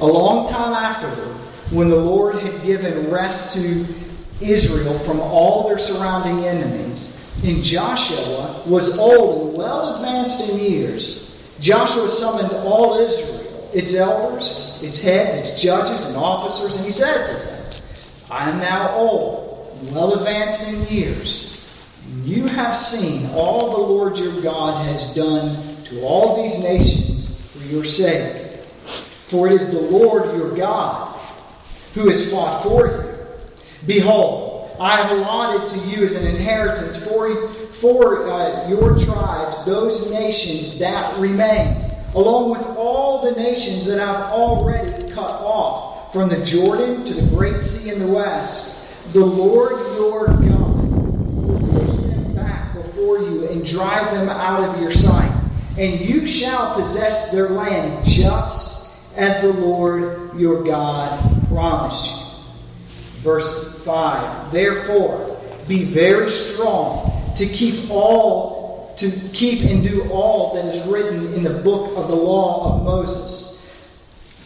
A long time afterward, when the Lord had given rest to Israel from all their surrounding enemies, and Joshua was old and well advanced in years, Joshua summoned all Israel, its elders, its heads, its judges, and officers, and he said to them, I am now old well advanced in years. You have seen all the Lord your God has done to all these nations for your sake. For it is the Lord your God who has fought for you. Behold, I have allotted to you as an inheritance for, for uh, your tribes those nations that remain, along with all the nations that I've already cut off, from the Jordan to the great sea in the west. The Lord your God will push them back before you and drive them out of your sight. And you shall possess their land just as the Lord your God promised you. Verse 5 Therefore, be very strong to keep all to keep and do all that is written in the book of the law of Moses,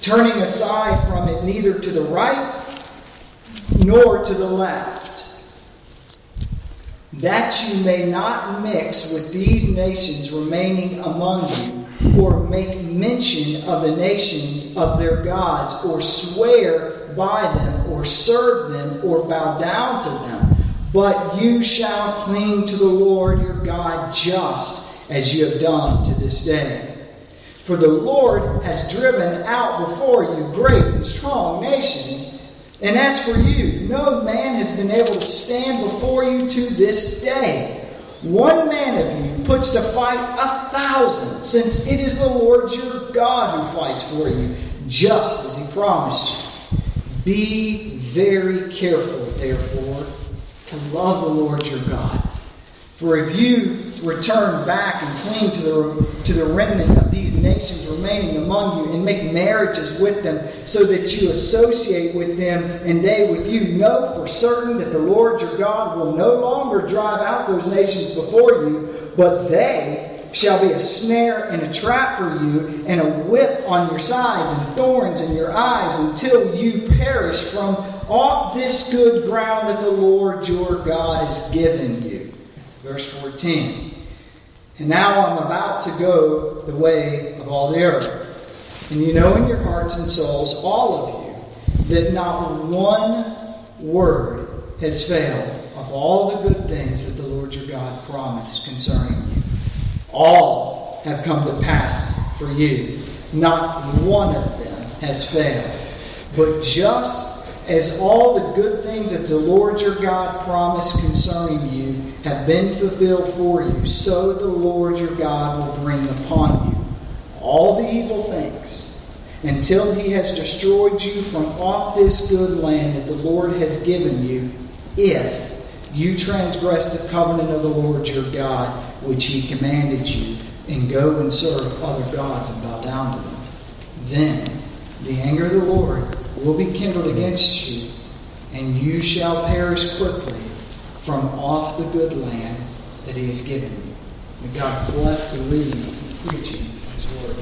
turning aside from it neither to the right nor to the left, that you may not mix with these nations remaining among you, or make mention of the nations of their gods, or swear by them, or serve them, or bow down to them. But you shall cling to the Lord your God just as you have done to this day. For the Lord has driven out before you great and strong nations. And as for you, no man has been able to stand before you to this day. One man of you puts to fight a thousand, since it is the Lord your God who fights for you, just as he promised you. Be very careful, therefore, to love the Lord your God. For if you return back and cling to the, to the remnant of these nations remaining among you and make marriages with them so that you associate with them and they with you, know for certain that the Lord your God will no longer drive out those nations before you, but they shall be a snare and a trap for you, and a whip on your sides, and thorns in your eyes, until you perish from off this good ground that the Lord your God has given you. Verse 14. And now I'm about to go the way of all the earth. And you know in your hearts and souls, all of you, that not one word has failed of all the good things that the Lord your God promised concerning you. All have come to pass for you. Not one of them has failed. But just as all the good things that the Lord your God promised concerning you have been fulfilled for you, so the Lord your God will bring upon you all the evil things until he has destroyed you from off this good land that the Lord has given you, if you transgress the covenant of the Lord your God, which he commanded you, and go and serve other gods and bow down to them. Then the anger of the Lord will be kindled against you, and you shall perish quickly from off the good land that he has given you. May God bless the reading and preaching of his word.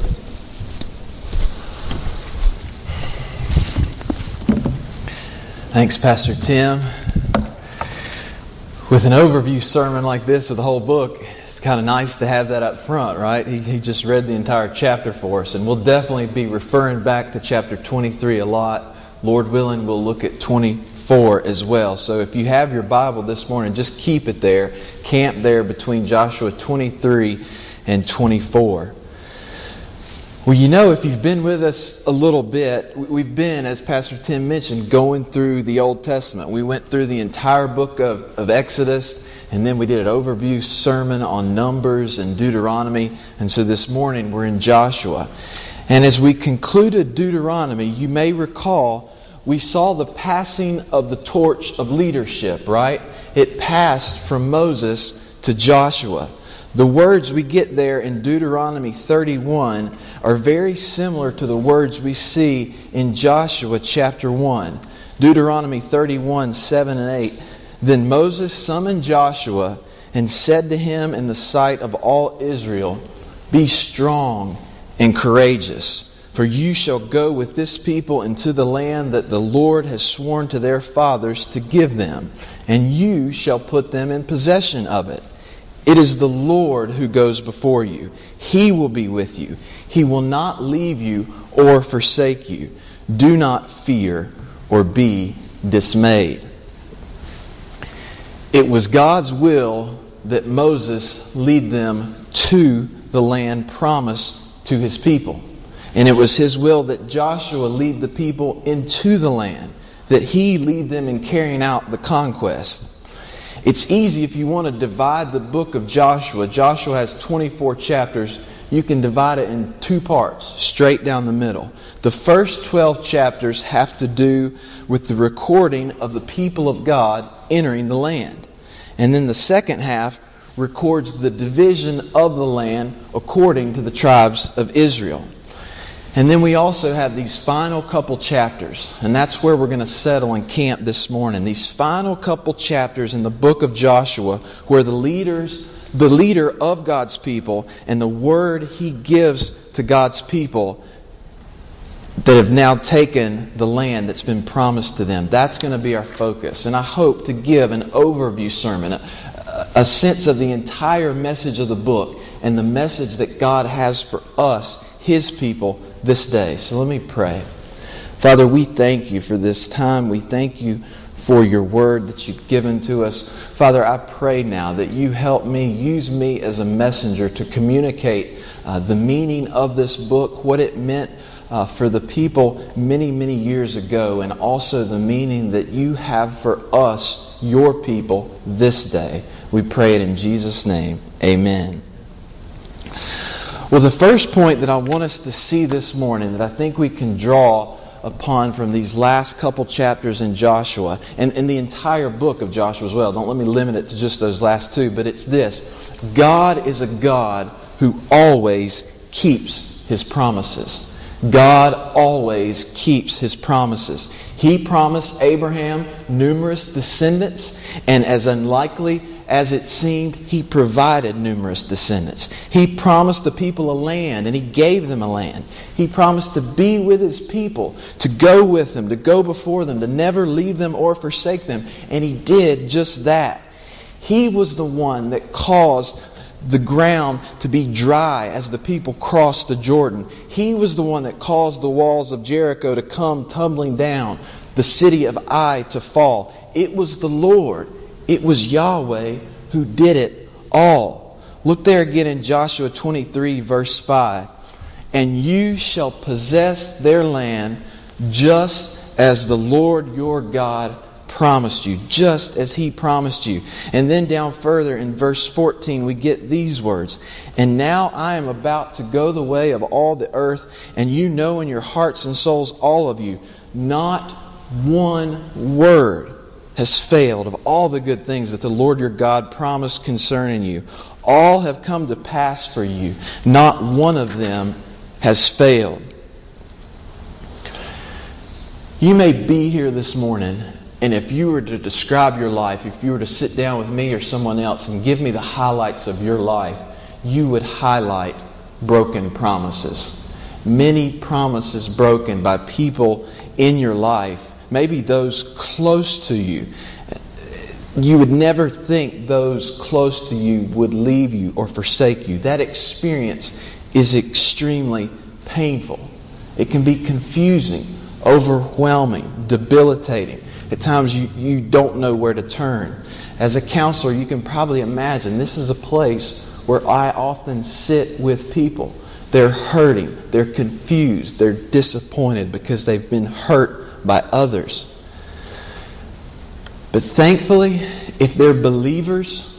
Thanks, Pastor Tim. With an overview sermon like this of the whole book, kind of nice to have that up front, right? He, he just read the entire chapter for us, and we'll definitely be referring back to chapter 23 a lot. Lord willing, we'll look at 24 as well. So if you have your Bible this morning, just keep it there, camp there between Joshua 23 and 24. Well, you know, if you've been with us a little bit, we've been, as Pastor Tim mentioned, going through the Old Testament. We went through the entire book of, of Exodus, and then we did an overview sermon on Numbers and Deuteronomy. And so this morning we're in Joshua. And as we concluded Deuteronomy, you may recall we saw the passing of the torch of leadership, right? It passed from Moses to Joshua. The words we get there in Deuteronomy 31 are very similar to the words we see in Joshua chapter 1. Deuteronomy 31, 7 and 8. Then Moses summoned Joshua and said to him in the sight of all Israel, Be strong and courageous, For you shall go with this people into the land that the Lord has sworn to their fathers to give them, and you shall put them in possession of it. It is the Lord who goes before you. He will be with you. He will not leave you or forsake you. Do not fear or be dismayed. It was God's will that Moses lead them to the land promised to his people. And it was his will that Joshua lead the people into the land, that he lead them in carrying out the conquest. It's easy if you want to divide the book of Joshua. Joshua has 24 chapters. You can divide it in two parts, straight down the middle. The first 12 chapters have to do with the recording of the people of God entering the land. And then the second half records the division of the land according to the tribes of Israel. And then we also have these final couple chapters, and that's where we're going to settle and camp this morning. These final couple chapters in the book of Joshua, where the leaders, the leader of God's people, and the word he gives to God's people that have now taken the land that's been promised to them. That's going to be our focus. And I hope to give an overview sermon, a, a sense of the entire message of the book and the message that God has for us, His people, this day. So let me pray. Father, we thank you for this time. We thank you for your word that you've given to us. Father, I pray now that you help me, use me as a messenger to communicate uh, the meaning of this book, what it meant uh, for the people many, many years ago, and also the meaning that you have for us, your people, this day. We pray it in Jesus' name. Amen. Well, the first point that I want us to see this morning that I think we can draw upon from these last couple chapters in Joshua and in the entire book of Joshua as well. Don't let me limit it to just those last two, but it's this God is a God who always keeps his promises. God always keeps his promises. He promised Abraham numerous descendants, and as unlikely as it seemed, he provided numerous descendants. He promised the people a land, and he gave them a land. He promised to be with his people, to go with them, to go before them, to never leave them or forsake them. And he did just that. He was the one that caused the ground to be dry as the people crossed the Jordan. He was the one that caused the walls of Jericho to come tumbling down, the city of Ai to fall. It was the Lord. It was Yahweh who did it all. Look there again in Joshua 23, verse 5. And you shall possess their land just as the Lord your God promised you, just as he promised you. And then down further in verse 14, we get these words And now I am about to go the way of all the earth, and you know in your hearts and souls, all of you, not one word has failed of all the good things that the Lord your God promised concerning you. All have come to pass for you. Not one of them has failed. You may be here this morning, and if you were to describe your life, if you were to sit down with me or someone else and give me the highlights of your life, you would highlight broken promises. Many promises broken by people in your life maybe those close to you. You would never think those close to you would leave you or forsake you. That experience is extremely painful. It can be confusing, overwhelming, debilitating. At times you, you don't know where to turn. As a counselor, you can probably imagine this is a place where I often sit with people. They're hurting, they're confused, they're disappointed because they've been hurt by others. But thankfully, if they're believers,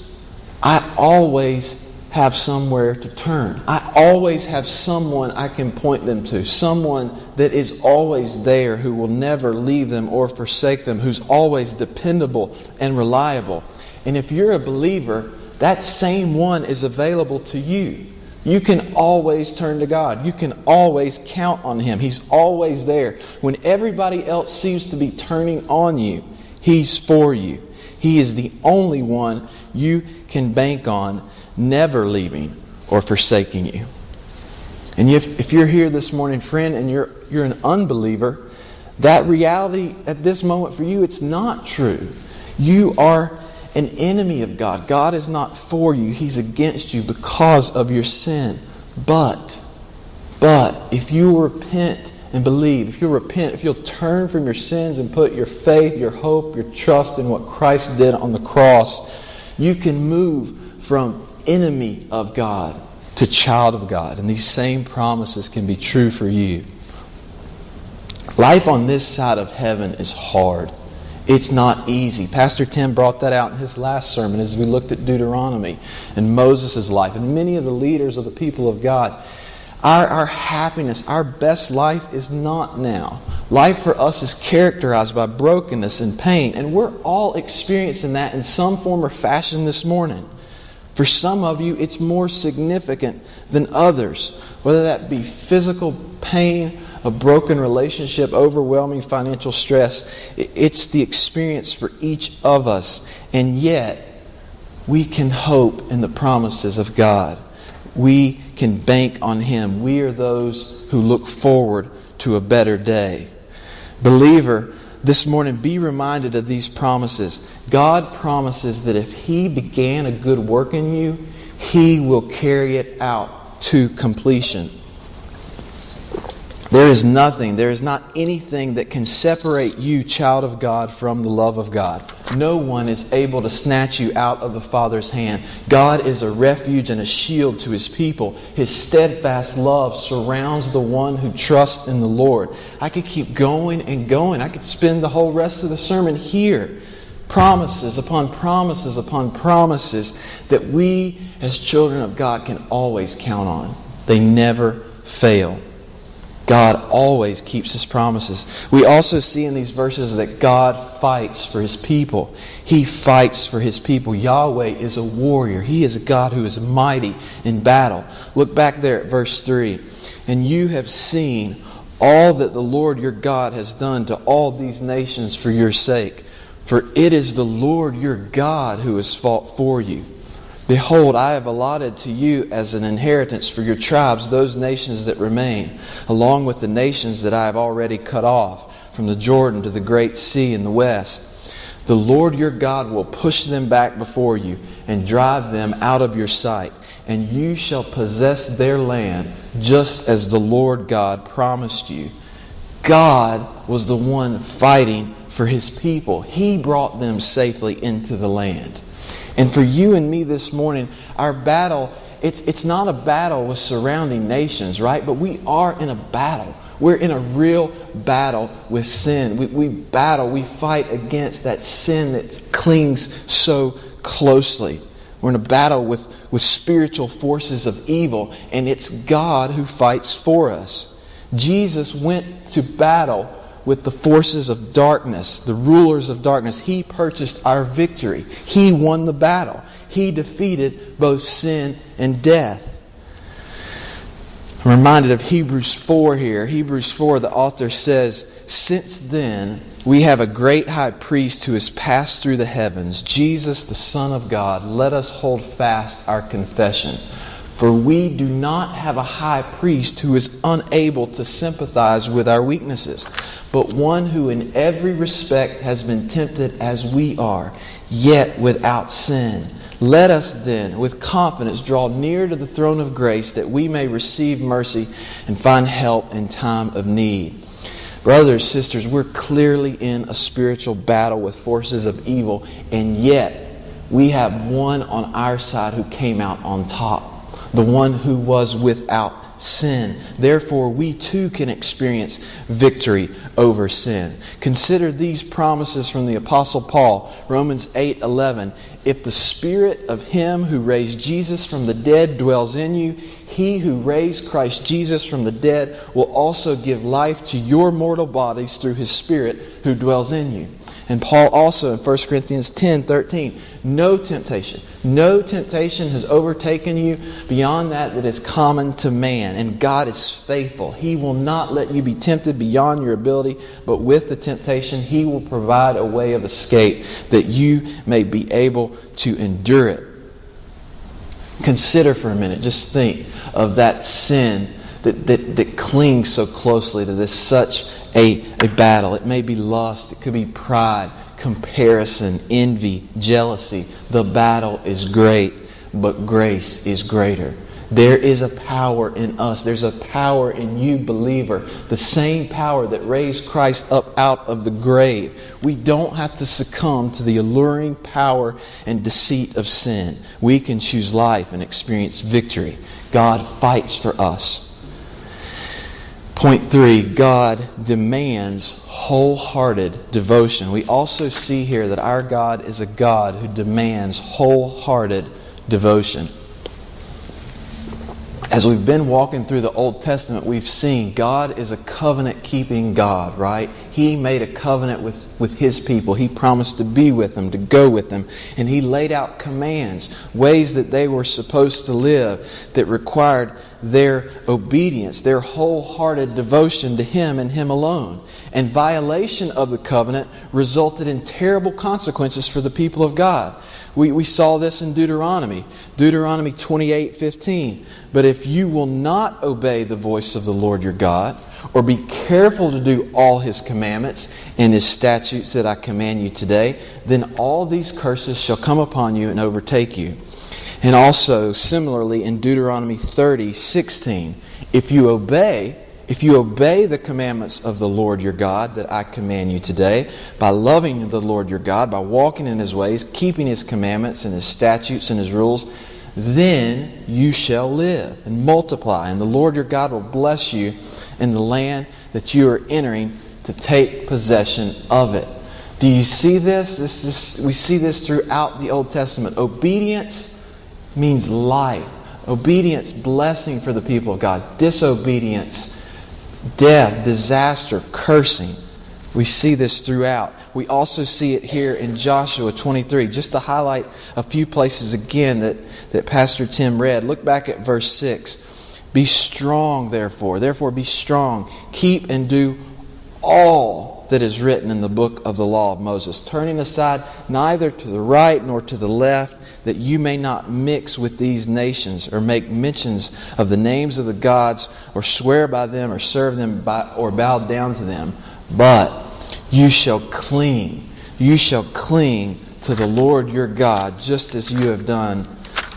I always have somewhere to turn. I always have someone I can point them to, someone that is always there who will never leave them or forsake them, who's always dependable and reliable. And if you're a believer, that same one is available to you. You can always turn to God. You can always count on Him. He's always there. When everybody else seems to be turning on you, He's for you. He is the only one you can bank on, never leaving or forsaking you. And if, if you're here this morning, friend, and you're, you're an unbeliever, that reality at this moment for you, it's not true. You are an enemy of God. God is not for you, He's against you because of your sin. But, but, if you repent and believe, if you repent, if you'll turn from your sins and put your faith, your hope, your trust in what Christ did on the cross, you can move from enemy of God to child of God. And these same promises can be true for you. Life on this side of heaven is hard. It's not easy. Pastor Tim brought that out in his last sermon as we looked at Deuteronomy and Moses' life and many of the leaders of the people of God. Our, our happiness, our best life is not now. Life for us is characterized by brokenness and pain, and we're all experiencing that in some form or fashion this morning. For some of you, it's more significant than others, whether that be physical pain, a broken relationship, overwhelming financial stress. It's the experience for each of us. And yet, we can hope in the promises of God. We can bank on Him. We are those who look forward to a better day. Believer, this morning, be reminded of these promises. God promises that if He began a good work in you, He will carry it out to completion. There is nothing, there is not anything that can separate you, child of God, from the love of God. No one is able to snatch you out of the Father's hand. God is a refuge and a shield to his people. His steadfast love surrounds the one who trusts in the Lord. I could keep going and going. I could spend the whole rest of the sermon here. Promises upon promises upon promises that we as children of God can always count on. They never fail. God always keeps his promises. We also see in these verses that God fights for his people. He fights for his people. Yahweh is a warrior. He is a God who is mighty in battle. Look back there at verse 3. And you have seen all that the Lord your God has done to all these nations for your sake. For it is the Lord your God who has fought for you. Behold, I have allotted to you as an inheritance for your tribes those nations that remain, along with the nations that I have already cut off, from the Jordan to the great sea in the west. The Lord your God will push them back before you and drive them out of your sight, and you shall possess their land just as the Lord God promised you. God was the one fighting for his people, He brought them safely into the land. And for you and me this morning, our battle, it's, it's not a battle with surrounding nations, right? But we are in a battle. We're in a real battle with sin. We, we battle, we fight against that sin that clings so closely. We're in a battle with, with spiritual forces of evil, and it's God who fights for us. Jesus went to battle with the forces of darkness, the rulers of darkness. He purchased our victory. He won the battle. He defeated both sin and death. I'm reminded of Hebrews 4 here. Hebrews 4, the author says, Since then, we have a great high priest who has passed through the heavens, Jesus, the Son of God. Let us hold fast our confession. For we do not have a high priest who is unable to sympathize with our weaknesses, but one who in every respect has been tempted as we are, yet without sin. Let us then, with confidence, draw near to the throne of grace that we may receive mercy and find help in time of need. Brothers, sisters, we're clearly in a spiritual battle with forces of evil, and yet we have one on our side who came out on top the one who was without sin. Therefore, we too can experience victory over sin. Consider these promises from the apostle Paul, Romans 8:11. If the spirit of him who raised Jesus from the dead dwells in you, he who raised Christ Jesus from the dead will also give life to your mortal bodies through his spirit who dwells in you. And Paul also in 1 Corinthians 10 13, no temptation, no temptation has overtaken you beyond that that is common to man. And God is faithful. He will not let you be tempted beyond your ability, but with the temptation, He will provide a way of escape that you may be able to endure it. Consider for a minute, just think of that sin that, that, that clings so closely to this such a, a battle. It may be lust, it could be pride, comparison, envy, jealousy. The battle is great, but grace is greater. There is a power in us. There's a power in you, believer. The same power that raised Christ up out of the grave. We don't have to succumb to the alluring power and deceit of sin. We can choose life and experience victory. God fights for us. Point three God demands wholehearted devotion. We also see here that our God is a God who demands wholehearted devotion as we've been walking through the Old Testament, we've seen God is a covenant keeping God, right? He made a covenant with, with His people. He promised to be with them, to go with them. And He laid out commands, ways that they were supposed to live that required their obedience, their wholehearted devotion to Him and Him alone. And violation of the covenant resulted in terrible consequences for the people of God. We, we saw this in Deuteronomy. Deuteronomy 28 15. But if you will not obey the voice of the Lord your God, or be careful to do all his commandments and his statutes that I command you today, then all these curses shall come upon you and overtake you. And also, similarly, in Deuteronomy 30 16, if you obey, if you obey the commandments of the Lord your God that I command you today, by loving the Lord your God, by walking in his ways, keeping his commandments and his statutes and his rules, then you shall live and multiply, and the Lord your God will bless you in the land that you are entering to take possession of it. Do you see this? this, this we see this throughout the Old Testament. Obedience means life. Obedience, blessing for the people of God. Disobedience, death, disaster, cursing. We see this throughout. We also see it here in Joshua 23. Just to highlight a few places again that, that Pastor Tim read, look back at verse 6. Be strong, therefore. Therefore, be strong. Keep and do all that is written in the book of the law of Moses, turning aside neither to the right nor to the left that you may not mix with these nations or make mentions of the names of the gods or swear by them or serve them by, or bow down to them, but you shall cling, you shall cling to the Lord your God just as you have done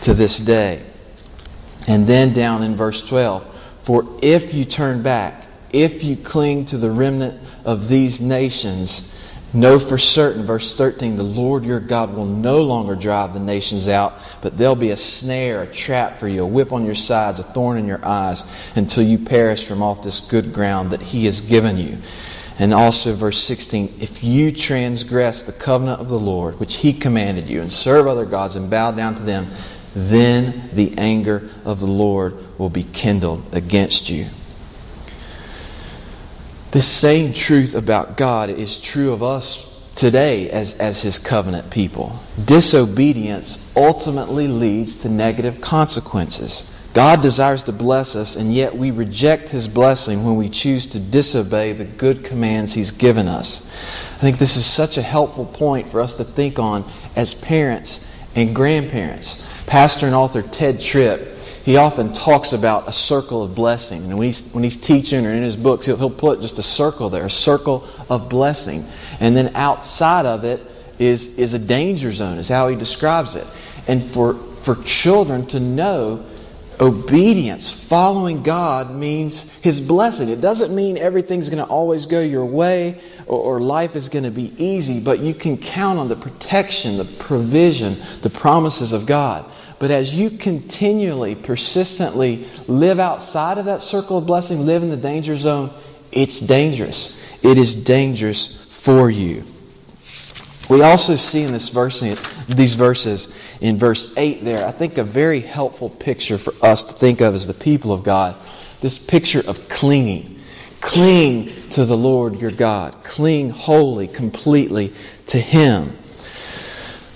to this day. And then down in verse 12, for if you turn back, if you cling to the remnant of these nations, Know for certain, verse 13, the Lord your God will no longer drive the nations out, but there'll be a snare, a trap for you, a whip on your sides, a thorn in your eyes, until you perish from off this good ground that He has given you. And also, verse 16, if you transgress the covenant of the Lord, which He commanded you, and serve other gods and bow down to them, then the anger of the Lord will be kindled against you. This same truth about God is true of us today as, as His covenant people. Disobedience ultimately leads to negative consequences. God desires to bless us, and yet we reject His blessing when we choose to disobey the good commands He's given us. I think this is such a helpful point for us to think on as parents and grandparents. Pastor and author Tedd Tripp he often talks about a circle of blessing. And when he's, when he's teaching or in his books, he'll, he'll put just a circle there, a circle of blessing. And then outside of it is, is a danger zone, is how he describes it. And for, for children to know obedience, following God means His blessing. It doesn't mean everything's going to always go your way or, or, life is going to be easy, but you can count on the protection, the provision, the promises of God. But as you continually, persistently live outside of that circle of blessing, live in the danger zone, it's dangerous. It is dangerous for you. We also see in this verse, these verses, in verse 8 there, I think a very helpful picture for us to think of as the people of God. This picture of clinging. Cling to the Lord your God. Cling wholly, completely to Him.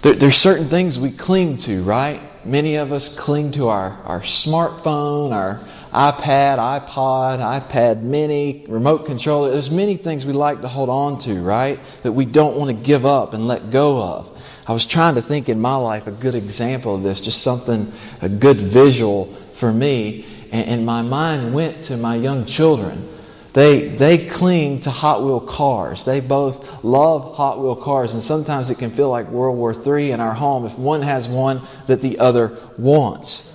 There, there's certain things we cling to, right? Many of us cling to our, our smartphone, our iPad, iPod, iPad mini, remote controller. There's many things we like to hold on to, right? That we don't want to give up and let go of. I was trying to think in my life a good example of this, just something, a good visual for me. and, and my mind went to my young children. They, they cling to Hot Wheel cars. They both love Hot Wheel cars, and sometimes it can feel like World War III in our home if one has one that the other wants.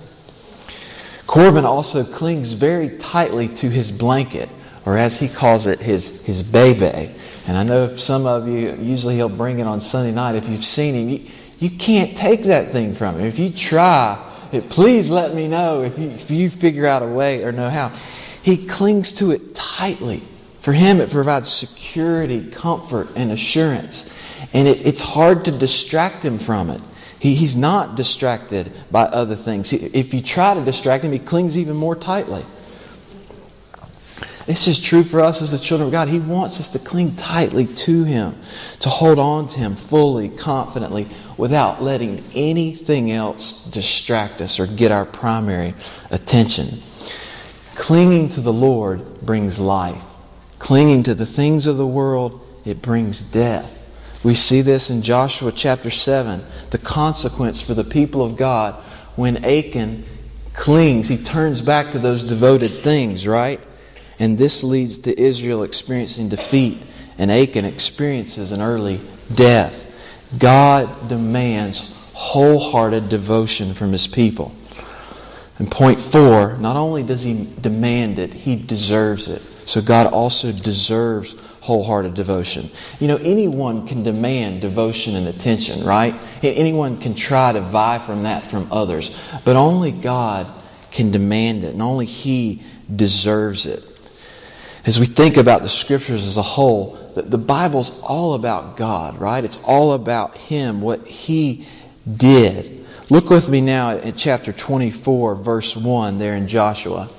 Corbin also clings very tightly to his blanket, or as he calls it, his, his bebe. And I know some of you, usually he'll bring it on Sunday night. If you've seen him, you, you can't take that thing from him. If you try, it, please let me know if you, if you figure out a way or know how. He clings to it tightly. For him, it provides security, comfort, and assurance. And it, it's hard to distract him from it. He, he's not distracted by other things. He, if you try to distract him, he clings even more tightly. This is true for us as the children of God. He wants us to cling tightly to Him, to hold on to Him fully, confidently, without letting anything else distract us or get our primary attention. Clinging to the Lord brings life. Clinging to the things of the world, it brings death. We see this in Joshua chapter 7, the consequence for the people of God when Achan clings, he turns back to those devoted things, right? And this leads to Israel experiencing defeat, and Achan experiences an early death. God demands wholehearted devotion from his people. And point four, not only does he demand it, he deserves it. So God also deserves wholehearted devotion. You know, anyone can demand devotion and attention, right? Anyone can try to vie from that from others. But only God can demand it, and only He deserves it. As we think about the scriptures as a whole, the, the Bible's all about God, right? It's all about Him, what He did. Look with me now at chapter 24, verse 1, there in Joshua.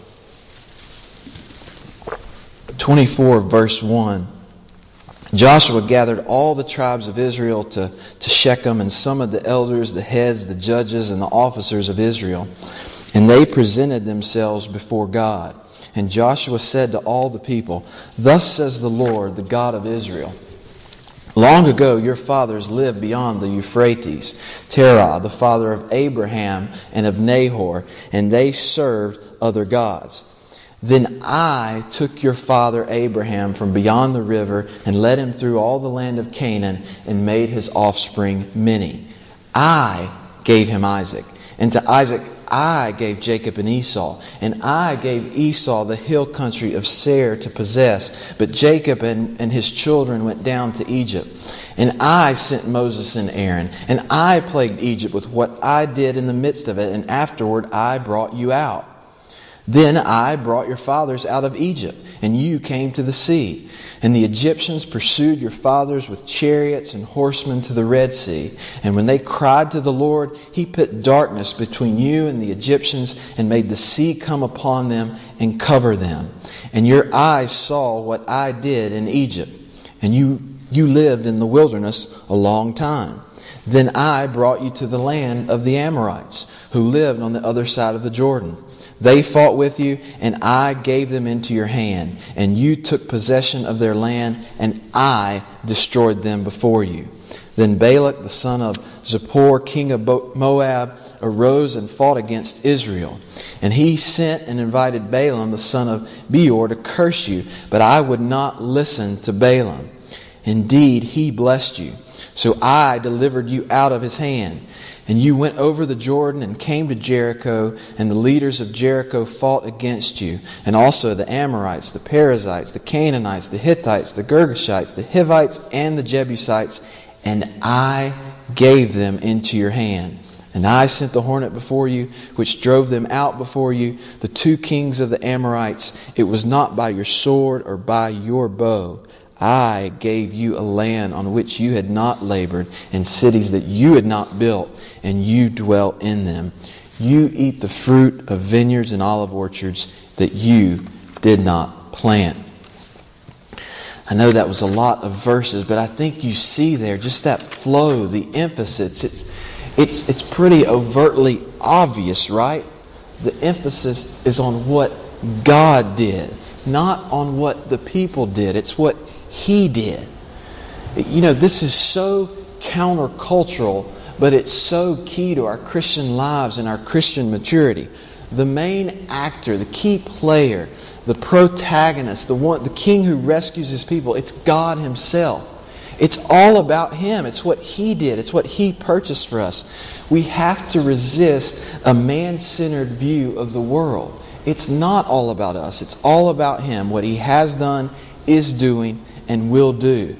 24, verse 1. Joshua gathered all the tribes of Israel to, to Shechem and summoned the elders, the heads, the judges, and the officers of Israel. And they presented themselves before God. And Joshua said to all the people, Thus says the Lord, the God of Israel. Long ago, your fathers lived beyond the Euphrates. Terah, the father of Abraham and of Nahor, and they served other gods. Then I took your father Abraham from beyond the river and led him through all the land of Canaan and made his offspring many. I gave him Isaac, and to Isaac I gave Jacob and Esau, and I gave Esau the hill country of Seir to possess. But Jacob and, and his children went down to Egypt. And I sent Moses and Aaron, and I plagued Egypt with what I did in the midst of it, and afterward I brought you out. Then I brought your fathers out of Egypt, and you came to the sea. And the Egyptians pursued your fathers with chariots and horsemen to the Red Sea. And when they cried to the Lord, he put darkness between you and the Egyptians and made the sea come upon them and cover them. And your eyes saw what I did in Egypt. And you, you lived in the wilderness a long time. Then I brought you to the land of the Amorites, who lived on the other side of the Jordan. They fought with you, and I gave them into your hand, and you took possession of their land, and I destroyed them before you. Then Balak, the son of Zippor, king of Moab, arose and fought against Israel. And he sent and invited Balaam, the son of Beor, to curse you, but I would not listen to Balaam. Indeed, he blessed you. So I delivered you out of his hand. And you went over the Jordan and came to Jericho, and the leaders of Jericho fought against you, and also the Amorites, the Perizzites, the Canaanites, the Hittites, the Girgashites, the Hivites, and the Jebusites, and I gave them into your hand. And I sent the hornet before you, which drove them out before you, the two kings of the Amorites. It was not by your sword or by your bow I gave you a land on which you had not labored, and cities that you had not built, and you dwell in them. You eat the fruit of vineyards and olive orchards that you did not plant. I know that was a lot of verses, but I think you see there just that flow, the emphasis. It's, it's, it's pretty overtly obvious, right? The emphasis is on what God did, not on what the people did. It's what he did. You know, this is so countercultural, but it's so key to our Christian lives and our Christian maturity. the main actor, the key player, the protagonist, the one the king who rescues his people, it's God himself. It's all about him. It's what he did. It's what he purchased for us. We have to resist a man-centered view of the world. It's not all about us. It's all about him, what he has done, is doing, and will do.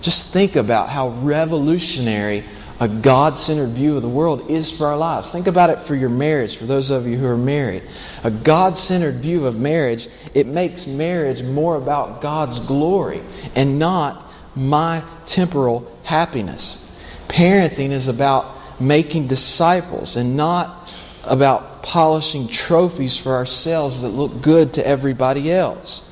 Just think about how revolutionary a God centered view of the world is for our lives. Think about it for your marriage, for those of you who are married. A God centered view of marriage, it makes marriage more about God's glory and not my temporal happiness. Parenting is about making disciples and not about polishing trophies for ourselves that look good to everybody else.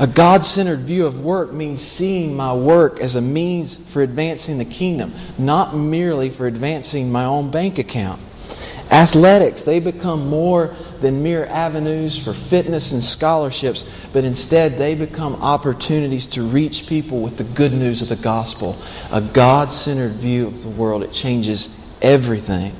A God centered view of work means seeing my work as a means for advancing the kingdom, not merely for advancing my own bank account. Athletics, they become more than mere avenues for fitness and scholarships, but instead they become opportunities to reach people with the good news of the gospel. A God centered view of the world, it changes everything.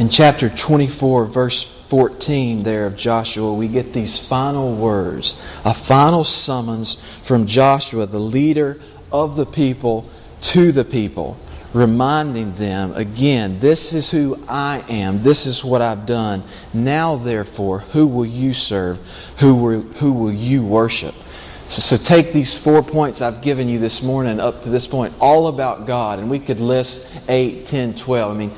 In chapter 24, verse 14 there of Joshua, we get these final words, a final summons from Joshua, the leader of the people, to the people, reminding them again, this is who I am, this is what I've done. Now, therefore, who will you serve? Who will, who will you worship? So, so take these four points I've given you this morning up to this point, all about God, and we could list 8, 10, 12. I mean,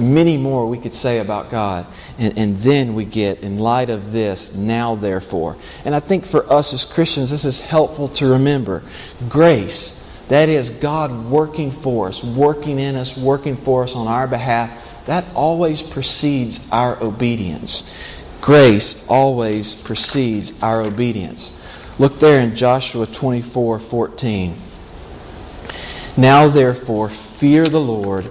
many more we could say about God. And, and, then we get, in light of this, now therefore. And I think for us as Christians, this is helpful to remember. Grace, that is God working for us, working in us, working for us on our behalf, that always precedes our obedience. Grace always precedes our obedience. Look there in Joshua 24 14. Now therefore, fear the Lord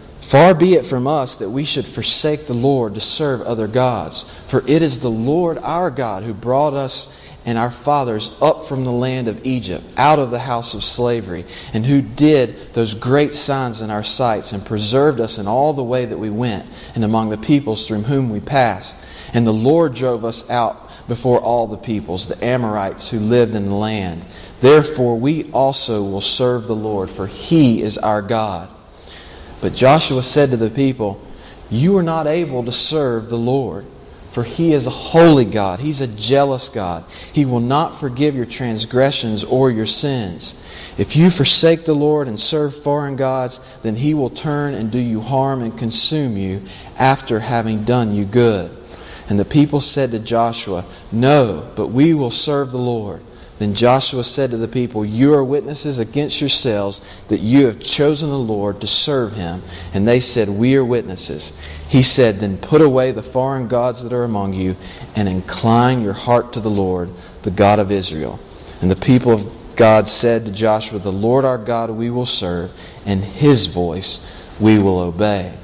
Far be it from us that we should forsake the Lord to serve other gods. For it is the Lord our God who brought us and our fathers up from the land of Egypt, out of the house of slavery, and who did those great signs in our sights, and preserved us in all the way that we went, and among the peoples through whom we passed. And the Lord drove us out before all the peoples, the Amorites who lived in the land. Therefore we also will serve the Lord, for he is our God. But Joshua said to the people, You are not able to serve the Lord, for he is a holy God. He's a jealous God. He will not forgive your transgressions or your sins. If you forsake the Lord and serve foreign gods, then he will turn and do you harm and consume you after having done you good. And the people said to Joshua, No, but we will serve the Lord. Then Joshua said to the people, You are witnesses against yourselves that you have chosen the Lord to serve him. And they said, We are witnesses. He said, Then put away the foreign gods that are among you and incline your heart to the Lord, the God of Israel. And the people of God said to Joshua, The Lord our God we will serve, and his voice we will obey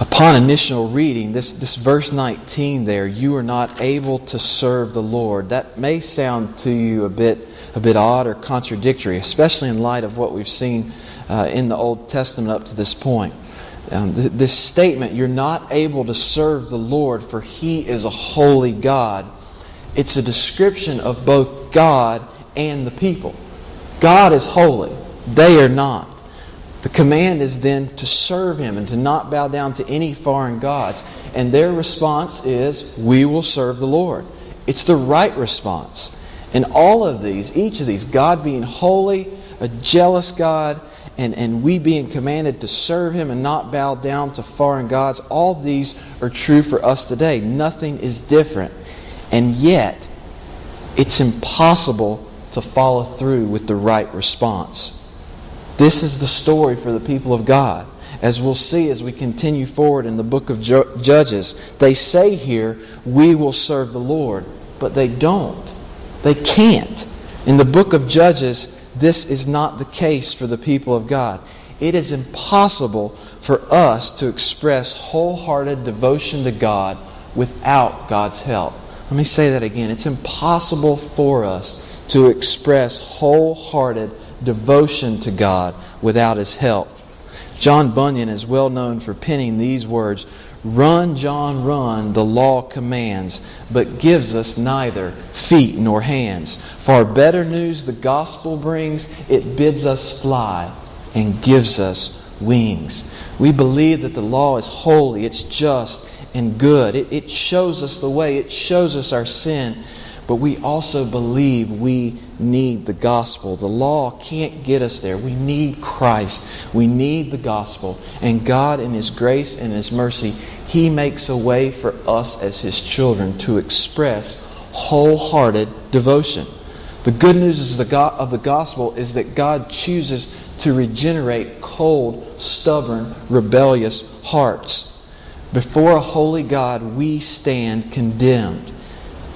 upon initial reading, this, this verse 19 there, you are not able to serve the Lord, that may sound to you a bit, a bit odd or contradictory, especially in light of what we've seen uh, in the Old Testament up to this point. Um, th- this statement, you're not able to serve the Lord, for He is a holy God, it's a description of both God and the people. God is holy, they are not. The command is then to serve him and to not bow down to any foreign gods. And their response is, We will serve the Lord. It's the right response. And all of these, each of these, God being holy, a jealous God, and, and we being commanded to serve him and not bow down to foreign gods, all these are true for us today. Nothing is different. And yet, it's impossible to follow through with the right response. This is the story for the people of God. as we'll see as we continue forward in the book of Judges. They say here, We will serve the Lord, but they don't. They can't. In the book of Judges, this is not the case for the people of God. It is impossible for us to express wholehearted devotion to God without God's help. Let me say that again. It's impossible for us to express wholehearted devotion to God without His help. John Bunyan is well known for penning these words Run, John, run, the law commands, but gives us neither feet nor hands. Far better news the gospel brings, it bids us fly and gives us wings. We believe that the law is holy, it's just, and good. It, it shows us the way, it shows us our sin, but we also believe we need the gospel. The law can't get us there. We need Christ. We need the gospel. And God, in His grace and His mercy, He makes a way for us as His children to express wholehearted devotion. The good news of the gospel is that God chooses to regenerate cold, stubborn, rebellious hearts. Before a holy God, we stand condemned.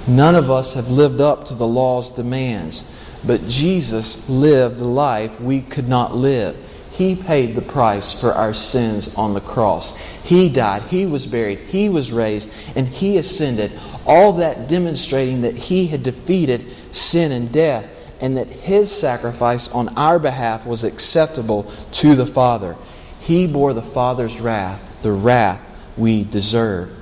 None of us have lived up to the law's demands, but Jesus lived the life we could not live. He paid the price for our sins on the cross. He died, He was buried, He was raised, and He ascended. All that demonstrating that He had defeated sin and death, and that His sacrifice on our behalf was acceptable to the Father. He bore the Father's wrath, the wrath we deserve.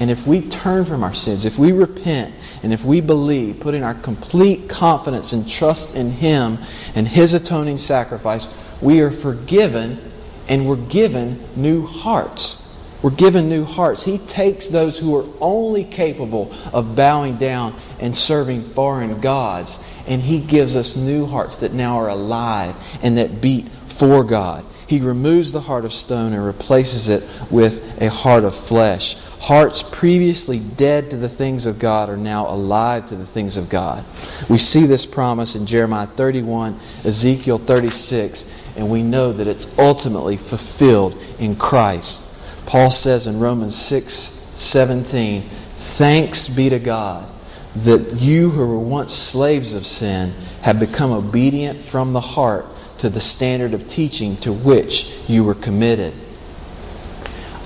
And if we turn from our sins, if we repent, and if we believe, putting our complete confidence and trust in Him and His atoning sacrifice, we are forgiven and we're given new hearts. We're given new hearts. He takes those who are only capable of bowing down and serving foreign gods, and He gives us new hearts that now are alive and that beat for God. He removes the heart of stone and replaces it with a heart of flesh. Hearts previously dead to the things of God are now alive to the things of God. We see this promise in Jeremiah 31, Ezekiel 36, and we know that it's ultimately fulfilled in Christ. Paul says in Romans 6 17, Thanks be to God that you who were once slaves of sin have become obedient from the heart to the standard of teaching to which you were committed.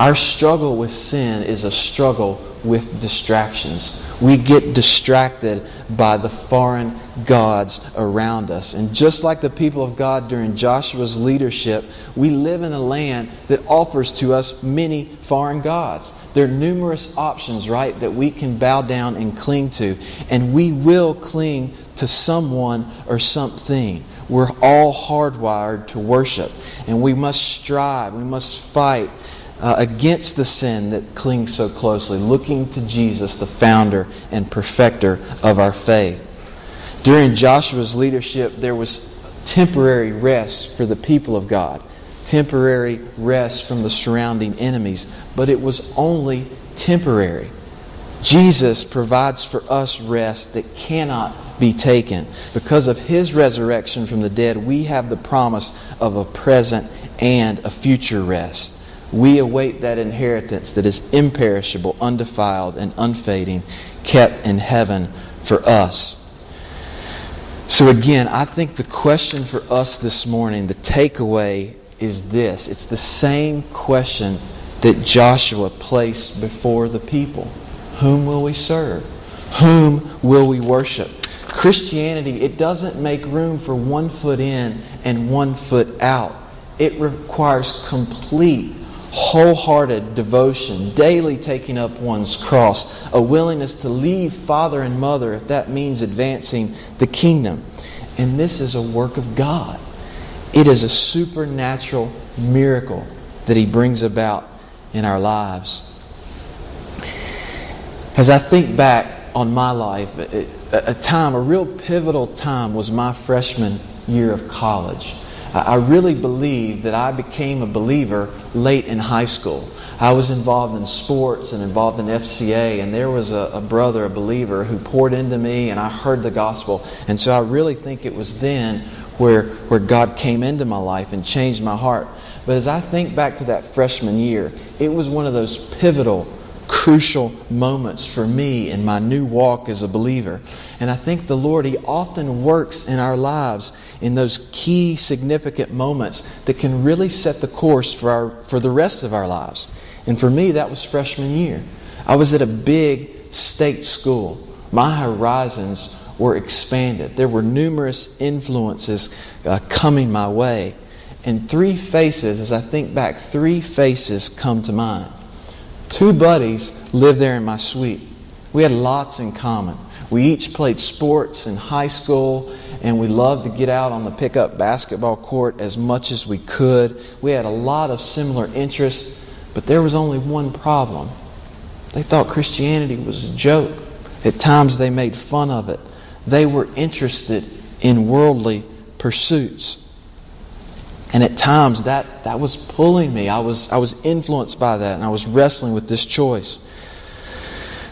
Our struggle with sin is a struggle with distractions. We get distracted by the foreign gods around us. And just like the people of God during Joshua's leadership, we live in a land that offers to us many foreign gods. There are numerous options, right, that we can bow down and cling to. And we will cling to someone or something. We're all hardwired to worship. And we must strive, we must fight uh, against the sin that clings so closely, looking to Jesus, the founder and perfecter of our faith. During Joshua's leadership, there was temporary rest for the people of God, temporary rest from the surrounding enemies, but it was only temporary. Jesus provides for us rest that cannot be taken. Because of his resurrection from the dead, we have the promise of a present and a future rest. We await that inheritance that is imperishable, undefiled, and unfading, kept in heaven for us. So, again, I think the question for us this morning, the takeaway is this it's the same question that Joshua placed before the people Whom will we serve? Whom will we worship? Christianity, it doesn't make room for one foot in and one foot out. It requires complete, wholehearted devotion, daily taking up one's cross, a willingness to leave father and mother if that means advancing the kingdom. And this is a work of God. It is a supernatural miracle that He brings about in our lives. As I think back on my life, a time, a real pivotal time was my freshman year of college. I really believe that I became a believer late in high school. I was involved in sports and involved in FCA, and there was a, a, brother, a believer, who poured into me, and I heard the gospel. And so I really think it was then where, where God came into my life and changed my heart. But as I think back to that freshman year, it was one of those pivotal, crucial moments for me in my new walk as a believer. And I think the Lord, He often works in our lives in those key, significant moments that can really set the course for, our, for the rest of our lives. And for me, that was freshman year. I was at a big state school. My horizons were expanded. There were numerous influences uh, coming my way. And three faces, as I think back, three faces come to mind. Two buddies lived there in my suite. We had lots in common. We each played sports in high school, and we loved to get out on the pickup basketball court as much as we could. We had a lot of similar interests, but there was only one problem. They thought Christianity was a joke. At times, they made fun of it. They were interested in worldly pursuits. And at times that, that was pulling me. I was, I was influenced by that and I was wrestling with this choice.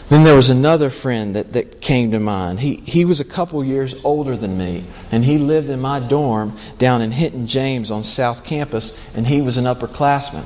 Then there was another friend that, that came to mind. He, he was a couple years older than me, and he lived in my dorm down in Hinton James on South Campus, and he was an upperclassman.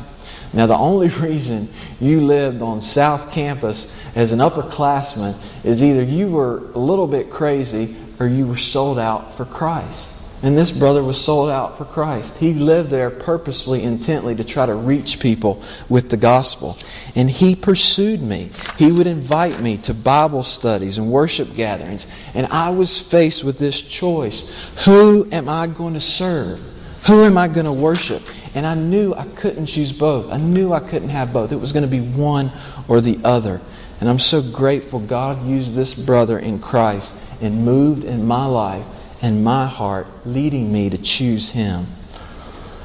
Now, the only reason you lived on South Campus as an upperclassman is either you were a little bit crazy or you were sold out for Christ. And this brother was sold out for Christ. He lived there purposefully, intently to try to reach people with the gospel. And he pursued me. He would invite me to Bible studies and worship gatherings. And I was faced with this choice Who am I going to serve? Who am I going to worship? And I knew I couldn't choose both. I knew I couldn't have both. It was going to be one or the other. And I'm so grateful God used this brother in Christ and moved in my life and my heart, leading me to choose him.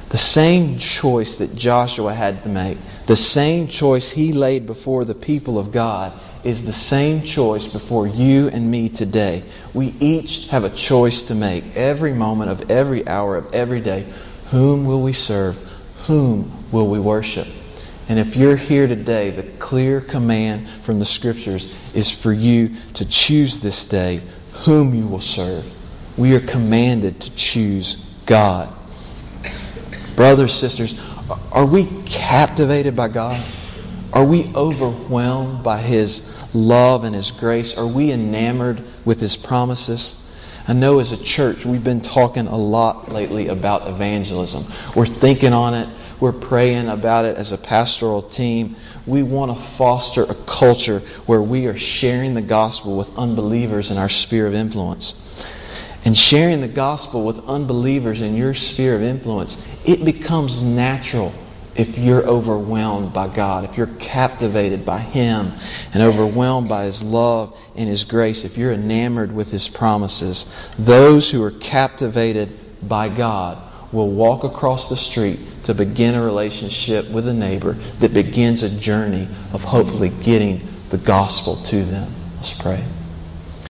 The same choice that Joshua had to make, the same choice he laid before the people of God, is the same choice before you and me today. We each have a choice to make every moment of every hour of every day. Whom will we serve? Whom will we worship? And if you're here today, the clear command from the Scriptures is for you to choose this day whom you will serve. We are commanded to choose God. Brothers, sisters, are we captivated by God? Are we overwhelmed by His love and His grace? Are we enamored with His promises? I know as a church, we've been talking a lot lately about evangelism. We're thinking on it. We're praying about it as a pastoral team. We want to foster a culture where we are sharing the gospel with unbelievers in our sphere of influence and sharing the gospel with unbelievers in your sphere of influence, it becomes natural if you're overwhelmed by God, if you're captivated by Him and overwhelmed by His love and His grace, if you're enamored with His promises, those who are captivated by God will walk across the street to begin a relationship with a neighbor that begins a journey of hopefully getting the gospel to them. Let's pray.